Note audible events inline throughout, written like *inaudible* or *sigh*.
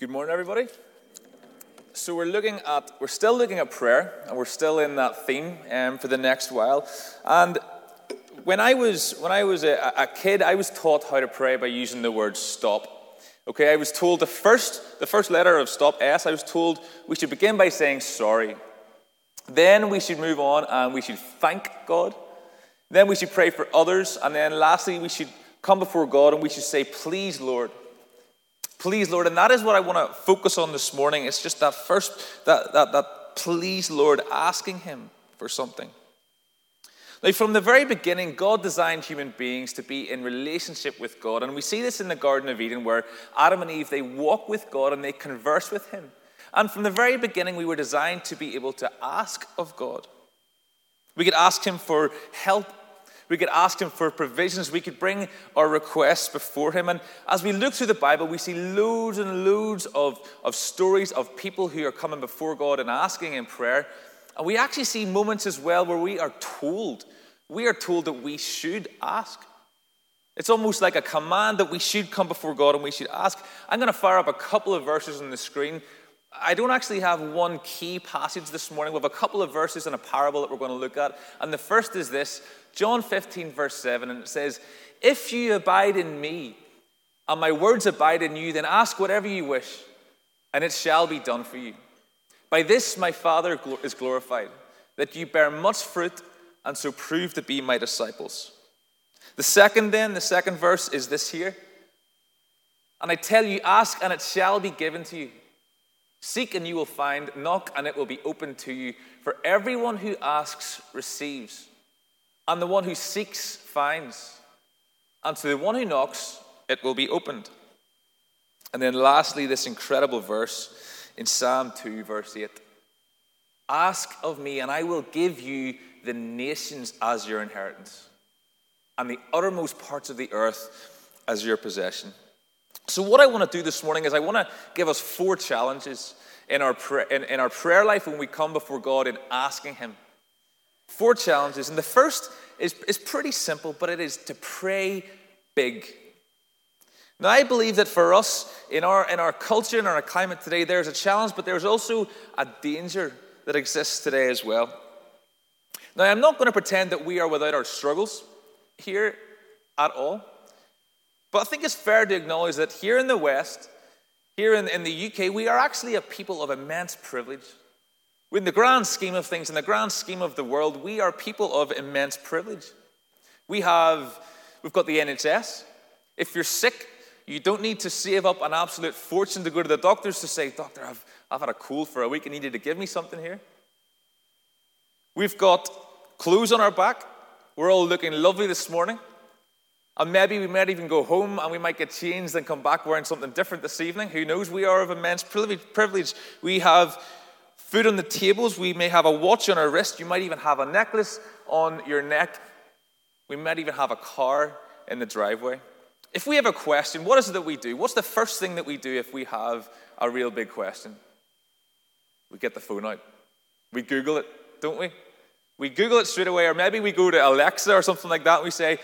Good morning, everybody. So we're looking at, we're still looking at prayer, and we're still in that theme um, for the next while. And when I was when I was a, a kid, I was taught how to pray by using the word stop. Okay, I was told the first the first letter of stop S. I was told we should begin by saying sorry. Then we should move on and we should thank God. Then we should pray for others, and then lastly we should come before God and we should say, "Please, Lord." Please, Lord. And that is what I want to focus on this morning. It's just that first, that, that, that please, Lord, asking Him for something. Now, from the very beginning, God designed human beings to be in relationship with God. And we see this in the Garden of Eden, where Adam and Eve, they walk with God and they converse with Him. And from the very beginning, we were designed to be able to ask of God. We could ask Him for help we could ask Him for provisions. We could bring our requests before Him. And as we look through the Bible, we see loads and loads of, of stories of people who are coming before God and asking in prayer. And we actually see moments as well where we are told, we are told that we should ask. It's almost like a command that we should come before God and we should ask. I'm going to fire up a couple of verses on the screen. I don't actually have one key passage this morning. We have a couple of verses and a parable that we're going to look at. And the first is this John 15, verse 7, and it says, If you abide in me, and my words abide in you, then ask whatever you wish, and it shall be done for you. By this my Father is glorified, that you bear much fruit, and so prove to be my disciples. The second, then, the second verse is this here. And I tell you, ask, and it shall be given to you. Seek, and you will find. Knock, and it will be opened to you. For everyone who asks receives and the one who seeks finds. And to the one who knocks, it will be opened. And then lastly, this incredible verse in Psalm 2, verse 8 Ask of me, and I will give you the nations as your inheritance, and the uttermost parts of the earth as your possession. So, what I want to do this morning is I want to give us four challenges in our, in, in our prayer life when we come before God in asking Him Four challenges. And the first is, is pretty simple, but it is to pray big. Now, I believe that for us, in our, in our culture, in our climate today, there's a challenge, but there's also a danger that exists today as well. Now, I'm not going to pretend that we are without our struggles here at all, but I think it's fair to acknowledge that here in the West, here in, in the UK, we are actually a people of immense privilege. In the grand scheme of things, in the grand scheme of the world, we are people of immense privilege. We have, we've got the NHS. If you're sick, you don't need to save up an absolute fortune to go to the doctors to say, Doctor, I've, I've had a cold for a week and needed to give me something here. We've got clothes on our back. We're all looking lovely this morning. And maybe we might even go home and we might get changed and come back wearing something different this evening. Who knows? We are of immense privilege. We have food on the tables. We may have a watch on our wrist. You might even have a necklace on your neck. We might even have a car in the driveway. If we have a question, what is it that we do? What's the first thing that we do if we have a real big question? We get the phone out. We Google it, don't we? We Google it straight away, or maybe we go to Alexa or something like that and we say,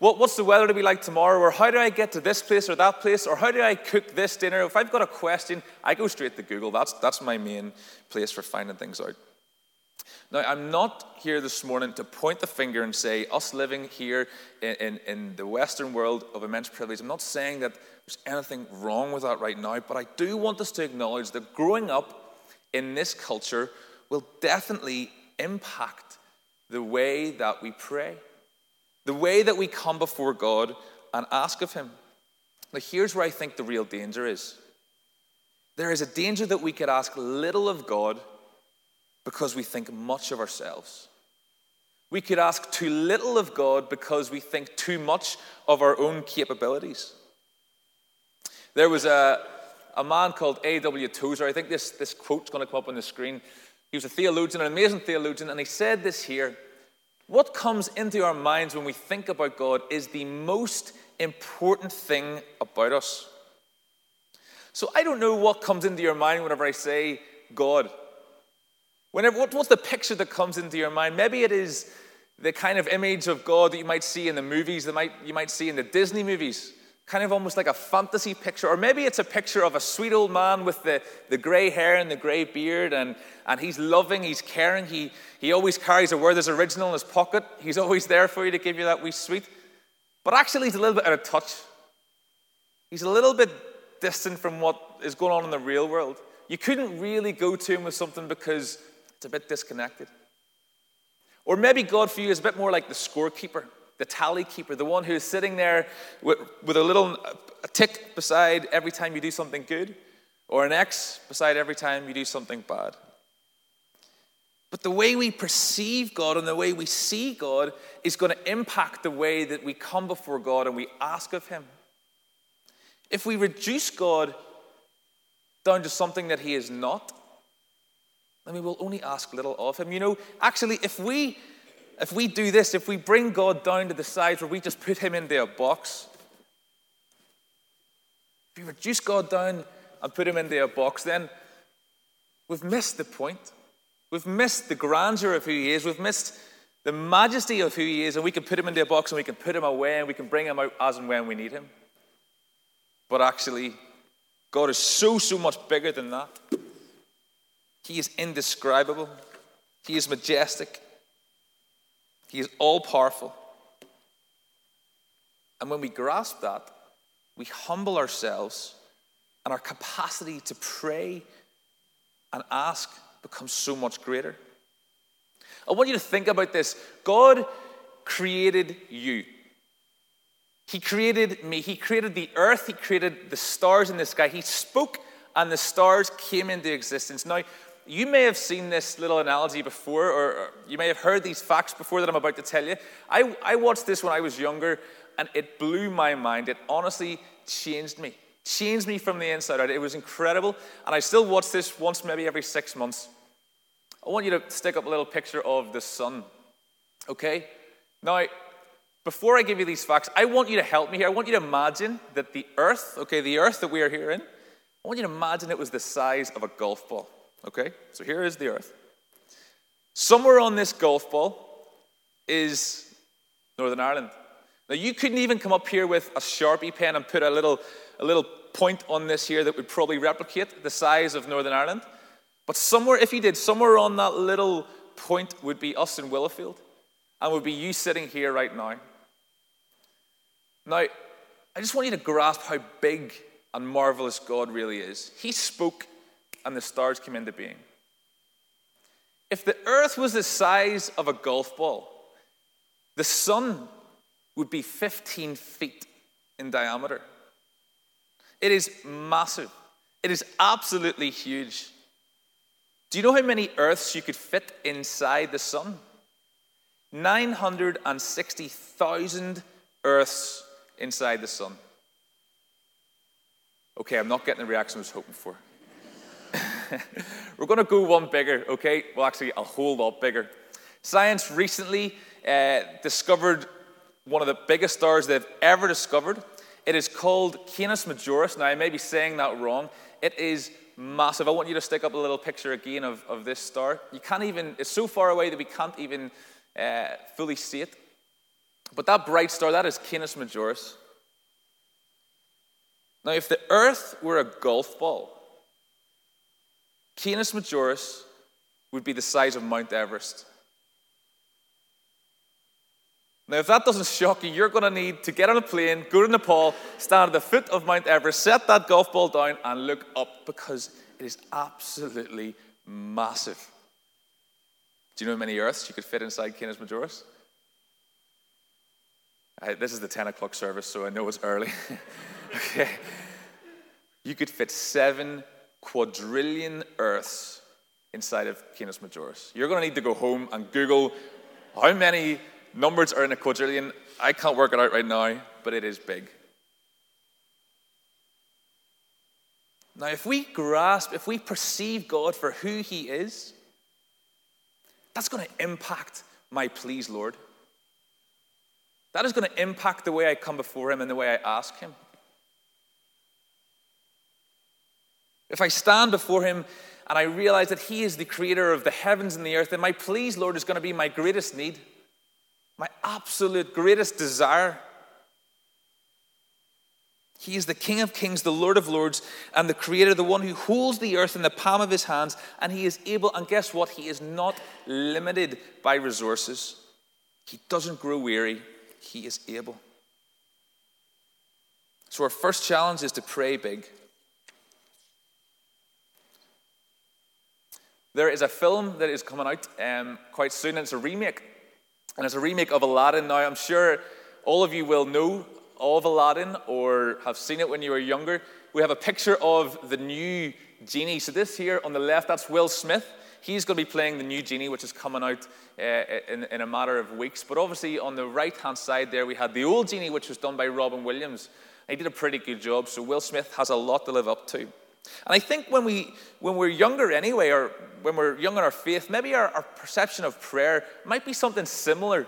what, what's the weather to be like tomorrow? Or how do I get to this place or that place? Or how do I cook this dinner? If I've got a question, I go straight to Google. That's, that's my main place for finding things out. Now, I'm not here this morning to point the finger and say, us living here in, in, in, the Western world of immense privilege, I'm not saying that there's anything wrong with that right now, but I do want us to acknowledge that growing up in this culture will definitely impact the way that we pray the way that we come before God and ask of Him. Now, here's where I think the real danger is there is a danger that we could ask little of God because we think much of ourselves. We could ask too little of God because we think too much of our own capabilities. There was a, a man called A.W. Tozer. I think this, this quote's going to come up on the screen. He was a theologian, an amazing theologian, and he said this here what comes into our minds when we think about God is the most important thing about us. So I don't know what comes into your mind whenever I say God. Whenever, what, what's the picture that comes into your mind? Maybe it is the kind of image of God that you might see in the movies, that might, you might see in the Disney movies. Kind of almost like a fantasy picture, or maybe it's a picture of a sweet old man with the, the grey hair and the grey beard, and, and he's loving, he's caring, he, he always carries a Werther's original in his pocket. He's always there for you to give you that wee sweet. But actually, he's a little bit out of touch. He's a little bit distant from what is going on in the real world. You couldn't really go to him with something because it's a bit disconnected. Or maybe God for you is a bit more like the scorekeeper the tally keeper, the one who's sitting there with, with a little a tick beside every time you do something good, or an X beside every time you do something bad. But the way we perceive God and the way we see God is going to impact the way that we come before God and we ask of Him. If we reduce God down to something that He is not, then we will only ask little of Him. You know, actually, if we if we do this, if we bring God down to the size where we just put him into a box, if we reduce God down and put him into a box, then we've missed the point. We've missed the grandeur of who he is. We've missed the majesty of who he is, and we can put him into a box and we can put him away and we can bring him out as and when we need him. But actually, God is so, so much bigger than that. He is indescribable, He is majestic. He is all powerful. And when we grasp that, we humble ourselves, and our capacity to pray and ask becomes so much greater. I want you to think about this God created you. He created me. He created the earth. He created the stars in the sky. He spoke, and the stars came into existence. Now, you may have seen this little analogy before, or, you may have heard these facts before that I'm about to tell you. I, I watched this when I was younger, and it blew my mind. It honestly changed me, changed me from the inside out. It was incredible, and I still watch this once, maybe every six months. I want you to stick up a little picture of the sun, okay? Now, before I give you these facts, I want you to help me here. I want you to imagine that the earth, okay, the earth that we are here in, I want you to imagine it was the size of a golf ball. Okay, so here is the earth. Somewhere on this golf ball is Northern Ireland. Now, you couldn't even come up here with a Sharpie pen and put a little, a little point on this here that would probably replicate the size of Northern Ireland. But somewhere, if you did, somewhere on that little point would be us in Willowfield, and would be you sitting here right now. Now, I just want you to grasp how big and marvelous God really is. He spoke and the stars came into being. If the earth was the size of a golf ball, the sun would be 15 feet in diameter. It is massive. It is absolutely huge. Do you know how many Earths you could fit inside the sun? 960,000 Earths inside the sun. Okay, I'm not getting the reaction I was hoping for. *laughs* We're going to go one bigger, okay? Well, actually, a whole lot bigger. Science recently uh, discovered one of the biggest stars they've ever discovered. It is called Canis Majoris. Now, I may be saying that wrong. It is massive. I want you to stick up a little picture again of, of this star. You can't even, it's so far away that we can't even uh, fully see it. But that bright star, that is Canis Majoris. Now, if the Earth were a golf ball, Canis Majoris would be the size of Mount Everest. Now, if that doesn't shock you, you're going to need to get on a plane, go to Nepal, stand at the foot of Mount Everest, set that golf ball down, and look up because it is absolutely massive. Do you know how many Earths you could fit inside Canis Majoris? I, this is the 10 o'clock service, so I know it's early. *laughs* okay. You could fit seven quadrillion Earths inside of Canis Majoris. You're going to need to go home and Google how many numbers are in a quadrillion. I can't work it out right now, but it is big. Now, if we grasp, if we perceive God for who He is, that's going to impact my please, Lord. That is going to impact the way I come before Him and the way I ask Him. If I stand before Him and I realize that He is the creator of the heavens and the earth, then my please, Lord, is going to be my greatest need, my absolute greatest desire. He is the King of kings, the Lord of lords, and the Creator, the one who holds the earth in the palm of his hands. And he is able, and guess what? He is not limited by resources. He doesn't grow weary, he is able. So, our first challenge is to pray big. There is a film that is coming out um, quite soon, and it's a remake. And it's a remake of Aladdin. Now, I'm sure all of you will know of Aladdin or have seen it when you were younger. We have a picture of the new genie. So, this here on the left, that's Will Smith. He's going to be playing the new genie, which is coming out uh, in, in a matter of weeks. But obviously, on the right hand side there, we had the old genie, which was done by Robin Williams. He did a pretty good job, so Will Smith has a lot to live up to. And I think when, we, when we're younger anyway, or when we're young in our faith, maybe our, our perception of prayer might be something similar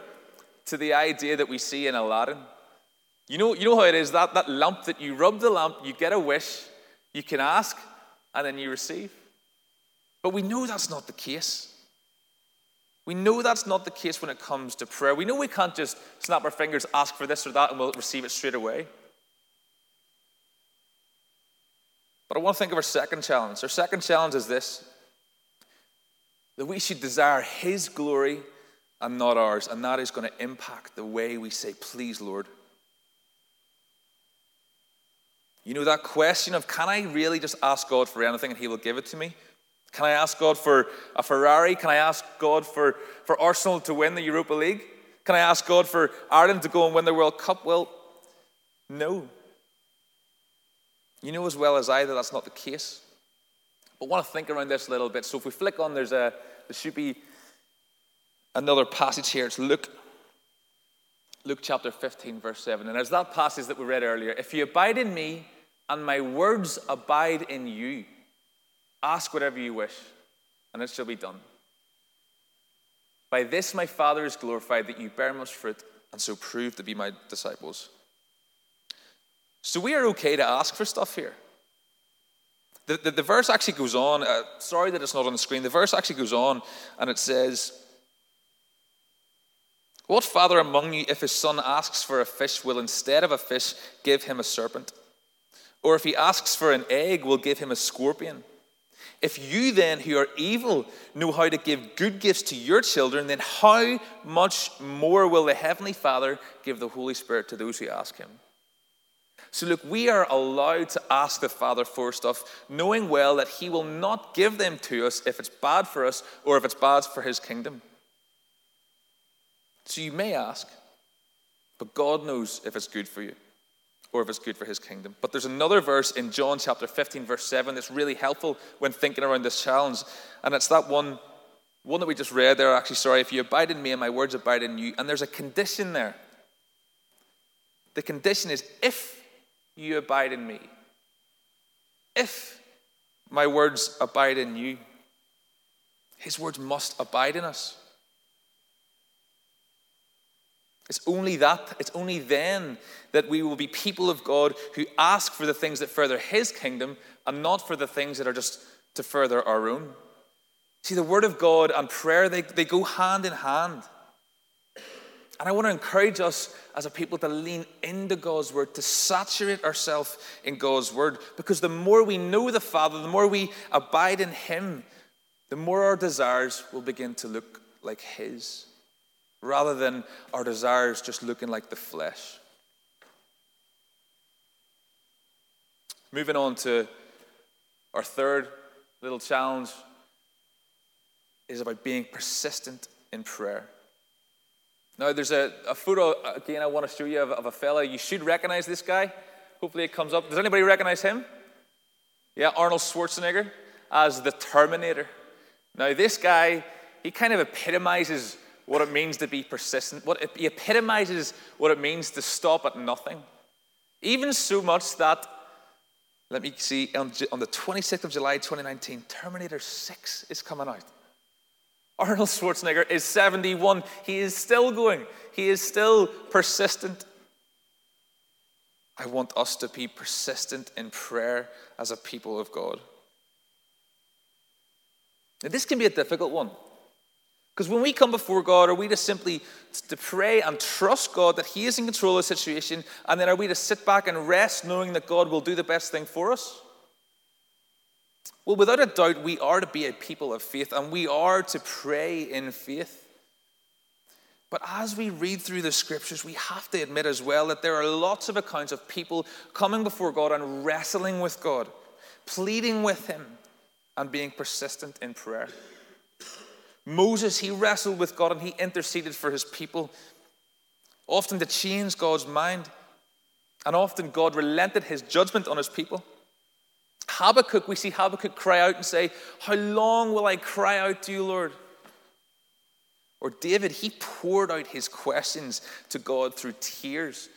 to the idea that we see in Aladdin. You know, you know how it is that, that lamp that you rub the lamp, you get a wish, you can ask, and then you receive. But we know that's not the case. We know that's not the case when it comes to prayer. We know we can't just snap our fingers, ask for this or that, and we'll receive it straight away. But I want to think of our second challenge. Our second challenge is this that we should desire His glory and not ours, and that is going to impact the way we say, Please, Lord. You know, that question of can I really just ask God for anything and He will give it to me? Can I ask God for a Ferrari? Can I ask God for, for Arsenal to win the Europa League? Can I ask God for Ireland to go and win the World Cup? Well, no. You know as well as I that that's not the case. But I want to think around this a little bit. So if we flick on, there's a there should be another passage here. It's Luke, Luke chapter 15, verse 7. And there's that passage that we read earlier. If you abide in me and my words abide in you, ask whatever you wish, and it shall be done. By this my Father is glorified that you bear much fruit, and so prove to be my disciples. So we are okay to ask for stuff here. The, the, the verse actually goes on. Uh, sorry that it's not on the screen. The verse actually goes on and it says, What father among you, if his son asks for a fish, will instead of a fish give him a serpent? Or if he asks for an egg, will give him a scorpion? If you then, who are evil, know how to give good gifts to your children, then how much more will the Heavenly Father give the Holy Spirit to those who ask him? So, look, we are allowed to ask the Father for stuff, knowing well that He will not give them to us if it's bad for us or if it's bad for His kingdom. So, you may ask, but God knows if it's good for you or if it's good for His kingdom. But there's another verse in John chapter 15, verse 7, that's really helpful when thinking around this challenge. And it's that one, one that we just read there, actually, sorry, if you abide in me and my words abide in you. And there's a condition there. The condition is if you abide in me. If my words abide in you, his words must abide in us. It's only that, it's only then that we will be people of God who ask for the things that further His kingdom and not for the things that are just to further our own. See, the Word of God and prayer, they, they go hand in hand. And I want to encourage us as a people to lean into God's word, to saturate ourselves in God's word. Because the more we know the Father, the more we abide in Him, the more our desires will begin to look like His, rather than our desires just looking like the flesh. Moving on to our third little challenge is about being persistent in prayer. Now, there's a, a photo, again, I want to show you of, of, a fella. You should recognize this guy. Hopefully, it comes up. Does anybody recognize him? Yeah, Arnold Schwarzenegger as the Terminator. Now, this guy, he kind of epitomizes what it means to be persistent. What, he epitomizes what it means to stop at nothing. Even so much that, let me see, on, on the 26th of July 2019, Terminator 6 is coming out. Arnold Schwarzenegger is 71. He is still going, he is still persistent. I want us to be persistent in prayer as a people of God. Now, this can be a difficult one Because when we come before God, are we to simply to pray and trust God that He is in control of the situation, and then are we to sit back and rest knowing that God will do the best thing for us? Well, without a doubt, we are to be a people of faith and we are to pray in faith. But as we read through the scriptures, we have to admit as well that there are lots of accounts of people coming before God and wrestling with God, pleading with Him, and being persistent in prayer. Moses, he wrestled with God and he interceded for his people, often to change God's mind. And often God relented his judgment on his people. Habakkuk, we see Habakkuk cry out and say, How long will I cry out to you, Lord? Or David, he poured out his questions to God through tears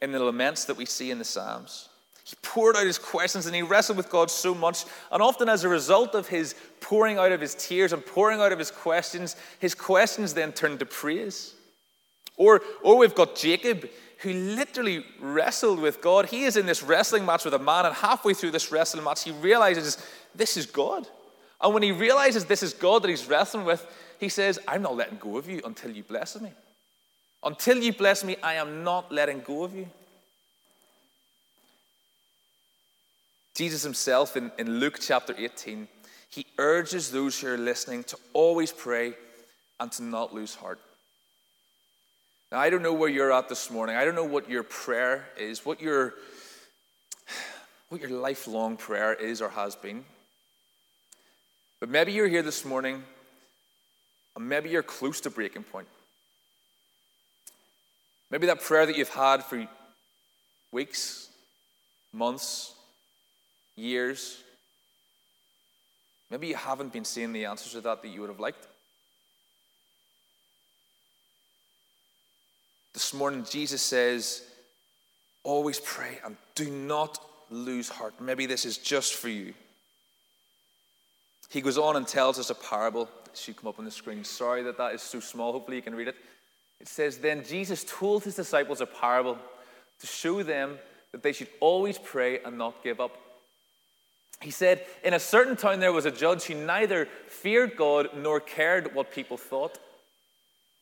in the laments that we see in the Psalms. He poured out his questions and he wrestled with God so much. And often, as a result of his pouring out of his tears and pouring out of his questions, his questions then turned to praise. Or, or we've got Jacob, who literally wrestled with God. He is in this wrestling match with a man, and halfway through this wrestling match, he realizes this is God. And when he realizes this is God that he's wrestling with, he says, I'm not letting go of you until you bless me. Until you bless me, I am not letting go of you. Jesus himself in, in Luke chapter 18, he urges those who are listening to always pray and to not lose heart. Now, I don't know where you're at this morning. I don't know what your prayer is, what your, what your lifelong prayer is or has been. But maybe you're here this morning, and maybe you're close to breaking point. Maybe that prayer that you've had for weeks, months, years. Maybe you haven't been seeing the answers to that that you would have liked. This morning, Jesus says, always pray and do not lose heart. Maybe this is just for you. He goes on and tells us a parable. It should come up on the screen. Sorry that that is so small. Hopefully, you can read it. It says, Then Jesus told his disciples a parable to show them that they should always pray and not give up. He said, In a certain town there was a judge who neither feared God nor cared what people thought.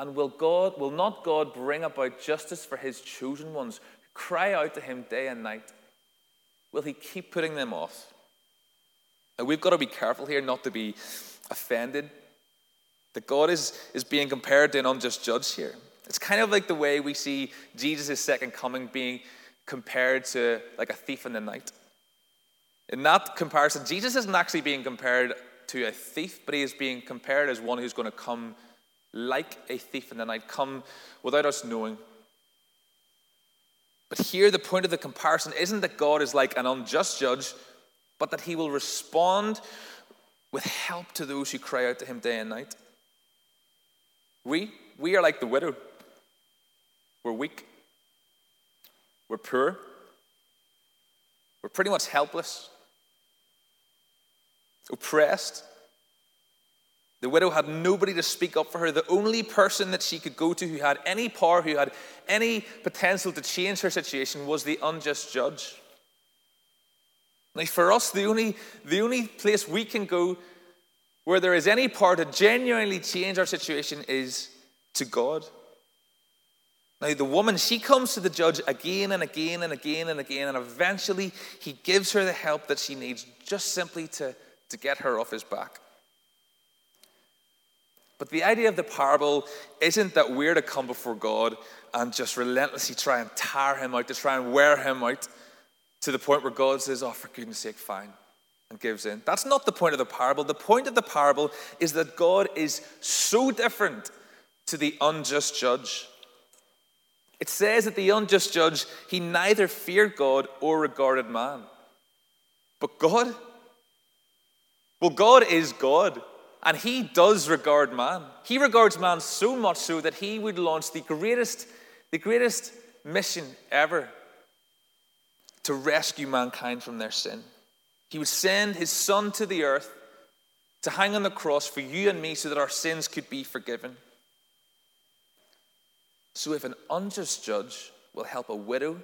And will God will not God bring about justice for his chosen ones who cry out to him day and night? Will he keep putting them off? And we've got to be careful here not to be offended. That God is, is being compared to an unjust judge here. It's kind of like the way we see Jesus' second coming being compared to like a thief in the night. In that comparison, Jesus isn't actually being compared to a thief, but he is being compared as one who's going to come like a thief in the night, come without us knowing. But here, the point of the comparison isn't that God is like an unjust judge, but that he will respond with help to those who cry out to him day and night. We, we are like the widow. We're weak. We're poor. We're pretty much helpless oppressed. The widow had nobody to speak up for her. The only person that she could go to who had any power, who had any potential to change her situation, was the unjust judge. Now, for us, the only, the only place we can go where there is any power to genuinely change our situation is to God. Now, the woman, she comes to the judge again and again and again and again, and eventually he gives her the help that she needs just simply to to get her off his back. But the idea of the parable isn't that we're to come before God and just relentlessly try and tire him out, to try and wear him out to the point where God says, Oh, for goodness sake, fine, and gives in. That's not the point of the parable. The point of the parable is that God is so different to the unjust judge. It says that the unjust judge, he neither feared God or regarded man. But God, well, God is God. And he does regard man. He regards man so much so that he would launch the greatest, the greatest mission ever to rescue mankind from their sin. He would send his son to the earth to hang on the cross for you and me so that our sins could be forgiven. So, if an unjust judge will help a widow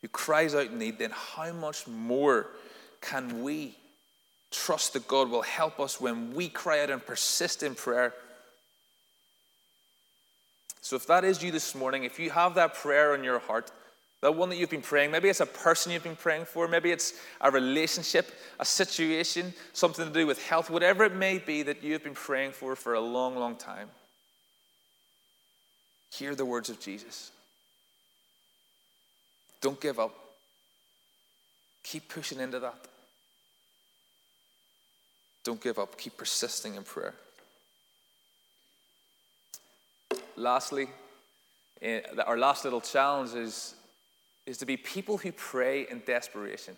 who cries out in need, then how much more can we trust that God will help us when we cry out and persist in prayer? So, if that is you this morning, if you have that prayer in your heart, that one that you've been praying, maybe it's a person you've been praying for, maybe it's a relationship, a situation, something to do with health, whatever it may be that you've been praying for for a long, long time. Hear the words of Jesus. Don't give up. Keep pushing into that. Don't give up. Keep persisting in prayer. Lastly, eh, our last little challenge is is to be people who pray in desperation.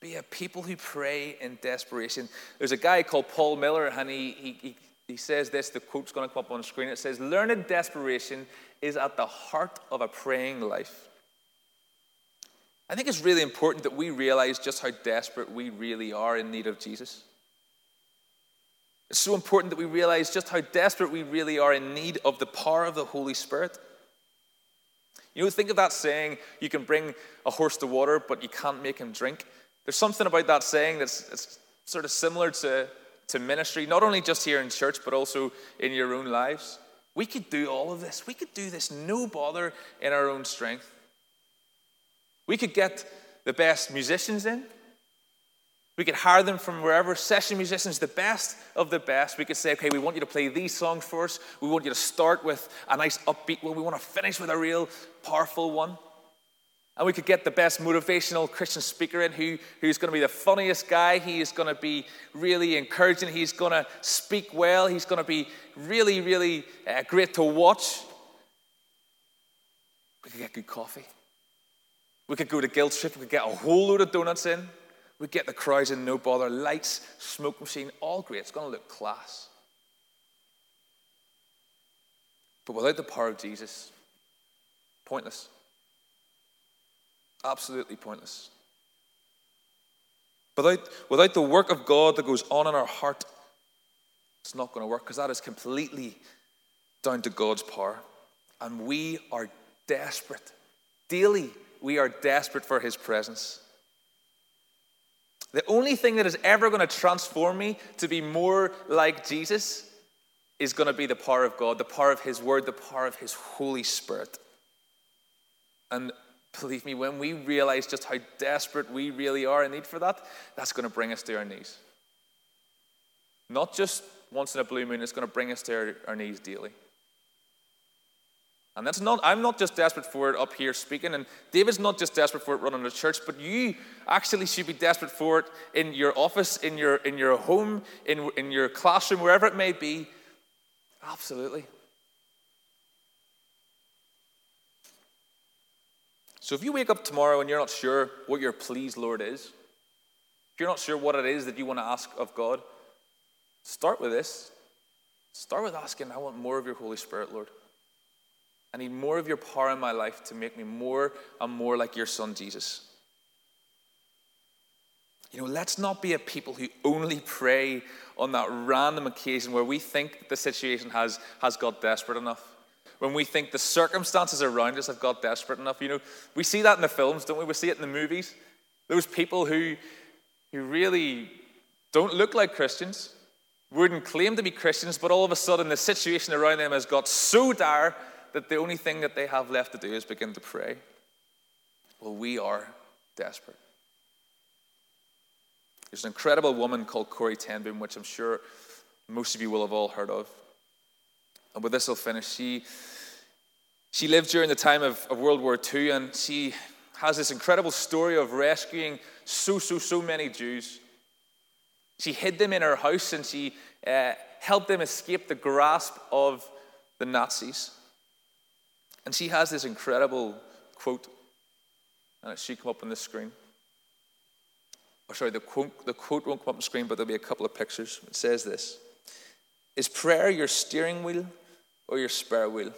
Be a people who pray in desperation. There's a guy called Paul Miller, and he, he, he, says this the quote's going to come up on the screen. It says, Learned desperation is at the heart of a praying life. I think it's really important that we realize just how desperate we really are in need of Jesus. It's so important that we realize just how desperate we really are in need of the power of the Holy Spirit. You know, think of that saying, you can bring a horse to water, but you can't make him drink. There's something about that saying that's, sort of similar to, to ministry, not only just here in church, but also in your own lives. We could do all of this. We could do this no bother in our own strength. We could get the best musicians in. We could hire them from wherever, session musicians, the best of the best. We could say, okay, we want you to play these songs for us. We want you to start with a nice upbeat one. We want to finish with a real powerful one. And we could get the best motivational Christian speaker in who, who's going to be the funniest guy. He is going to be really encouraging. He's going to speak well. He's going to be really, really uh, great to watch. We could get good coffee. We could go to Guild Strip. We could get a whole load of donuts in. We'd get the crowds in, no bother, lights, smoke machine, all great. It's going to look class. But without the power of Jesus, pointless. Absolutely pointless. Without, without the work of God that goes on in our heart, it's not going to work because that is completely down to God's power. And we are desperate. Daily, we are desperate for His presence. The only thing that is ever going to transform me to be more like Jesus is going to be the power of God, the power of His Word, the power of His Holy Spirit. And believe me, when we realize just how desperate we really are in need for that, that's going to bring us to our knees. Not just once in a blue moon, it's going to bring us to our, our knees daily. And that's not, I'm not just desperate for it up here speaking, and David's not just desperate for it running the church, but you actually should be desperate for it in your office, in your, in your home, in, in your classroom, wherever it may be. Absolutely. So if you wake up tomorrow and you're not sure what your please, Lord, is, if you're not sure what it is that you want to ask of God, start with this. Start with asking, I want more of your Holy Spirit, Lord. I need more of your power in my life to make me more and more like your son, Jesus. You know, let's not be a people who only pray on that random occasion where we think the situation has, has got desperate enough. When we think the circumstances around us have got desperate enough. You know, we see that in the films, don't we? We see it in the movies. Those people who, who really don't look like Christians, wouldn't claim to be Christians, but all of a sudden the situation around them has got so dire that the only thing that they have left to do is begin to pray. Well, we are desperate. There's an incredible woman called Corrie ten Boom, which I'm sure most of you will have all heard of. And with this, I'll finish. She, she lived during the time of, of World War II, and she has this incredible story of rescuing so, so, so many Jews. She hid them in her house and she uh, helped them escape the grasp of the Nazis. And she has this incredible quote, uh, and it should come up on the screen. or sorry, the quote, the quote won't come up on the screen, but there'll be a couple of pictures. It says this Is prayer your steering wheel or your spare wheel?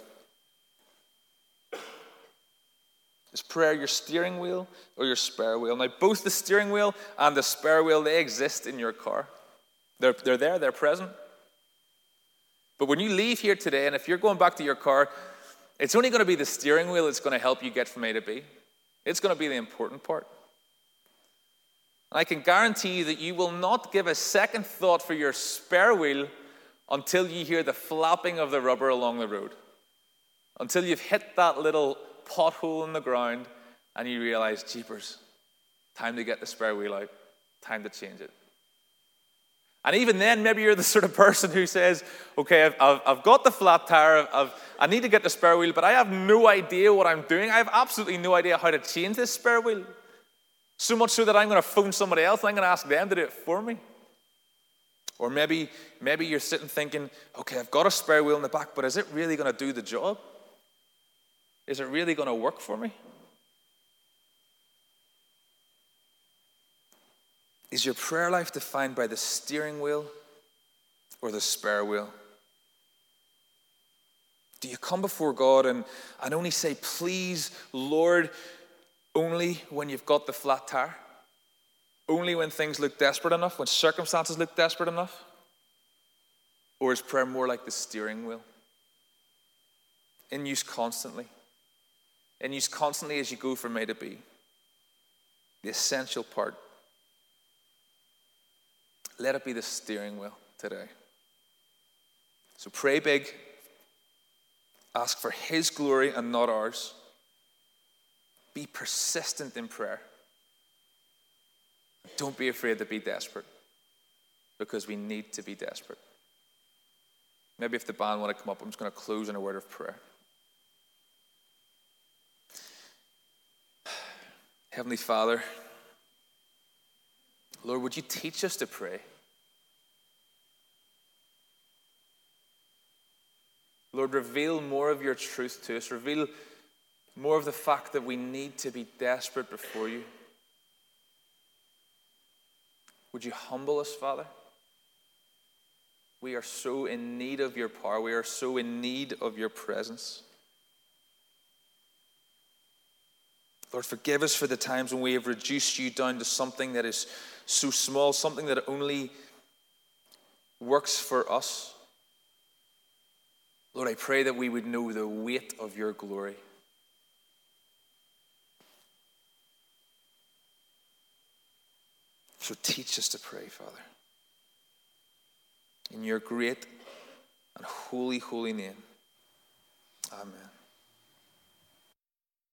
Is prayer your steering wheel or your spare wheel? Now, both the steering wheel and the spare wheel, they exist in your car. They're, they're there, they're present. But when you leave here today, and if you're going back to your car, it's only going to be the steering wheel that's going to help you get from A to B. It's going to be the important part. And I can guarantee you that you will not give a second thought for your spare wheel until you hear the flapping of the rubber along the road. Until you've hit that little pothole in the ground and you realize, jeepers, time to get the spare wheel out, time to change it. And even then, maybe you're the sort of person who says, okay, I've, I've, I've got the flat tire, I've, I need to get the spare wheel, but I have no idea what I'm doing. I have absolutely no idea how to change this spare wheel. So much so that I'm going to phone somebody else and I'm going to ask them to do it for me. Or maybe, maybe you're sitting thinking, okay, I've got a spare wheel in the back, but is it really going to do the job? Is it really going to work for me? Is your prayer life defined by the steering wheel or the spare wheel? Do you come before God and, and only say, Please, Lord, only when you've got the flat tire? Only when things look desperate enough, when circumstances look desperate enough? Or is prayer more like the steering wheel? In use constantly. In use constantly as you go from A to B. The essential part let it be the steering wheel today. So pray big. Ask for His glory and not ours. Be persistent in prayer. Don't be afraid to be desperate because we need to be desperate. Maybe if the band want to come up, I'm just going to close in a word of prayer. *sighs* Heavenly Father, Lord, would you teach us to pray? Lord, reveal more of your truth to us. Reveal more of the fact that we need to be desperate before you. Would you humble us, Father? We are so in need of your power. We are so in need of your presence. Lord, forgive us for the times when we have reduced you down to something that is so small, something that only works for us. Lord, I pray that we would know the weight of your glory. So teach us to pray, Father. In your great and holy, holy name. Amen.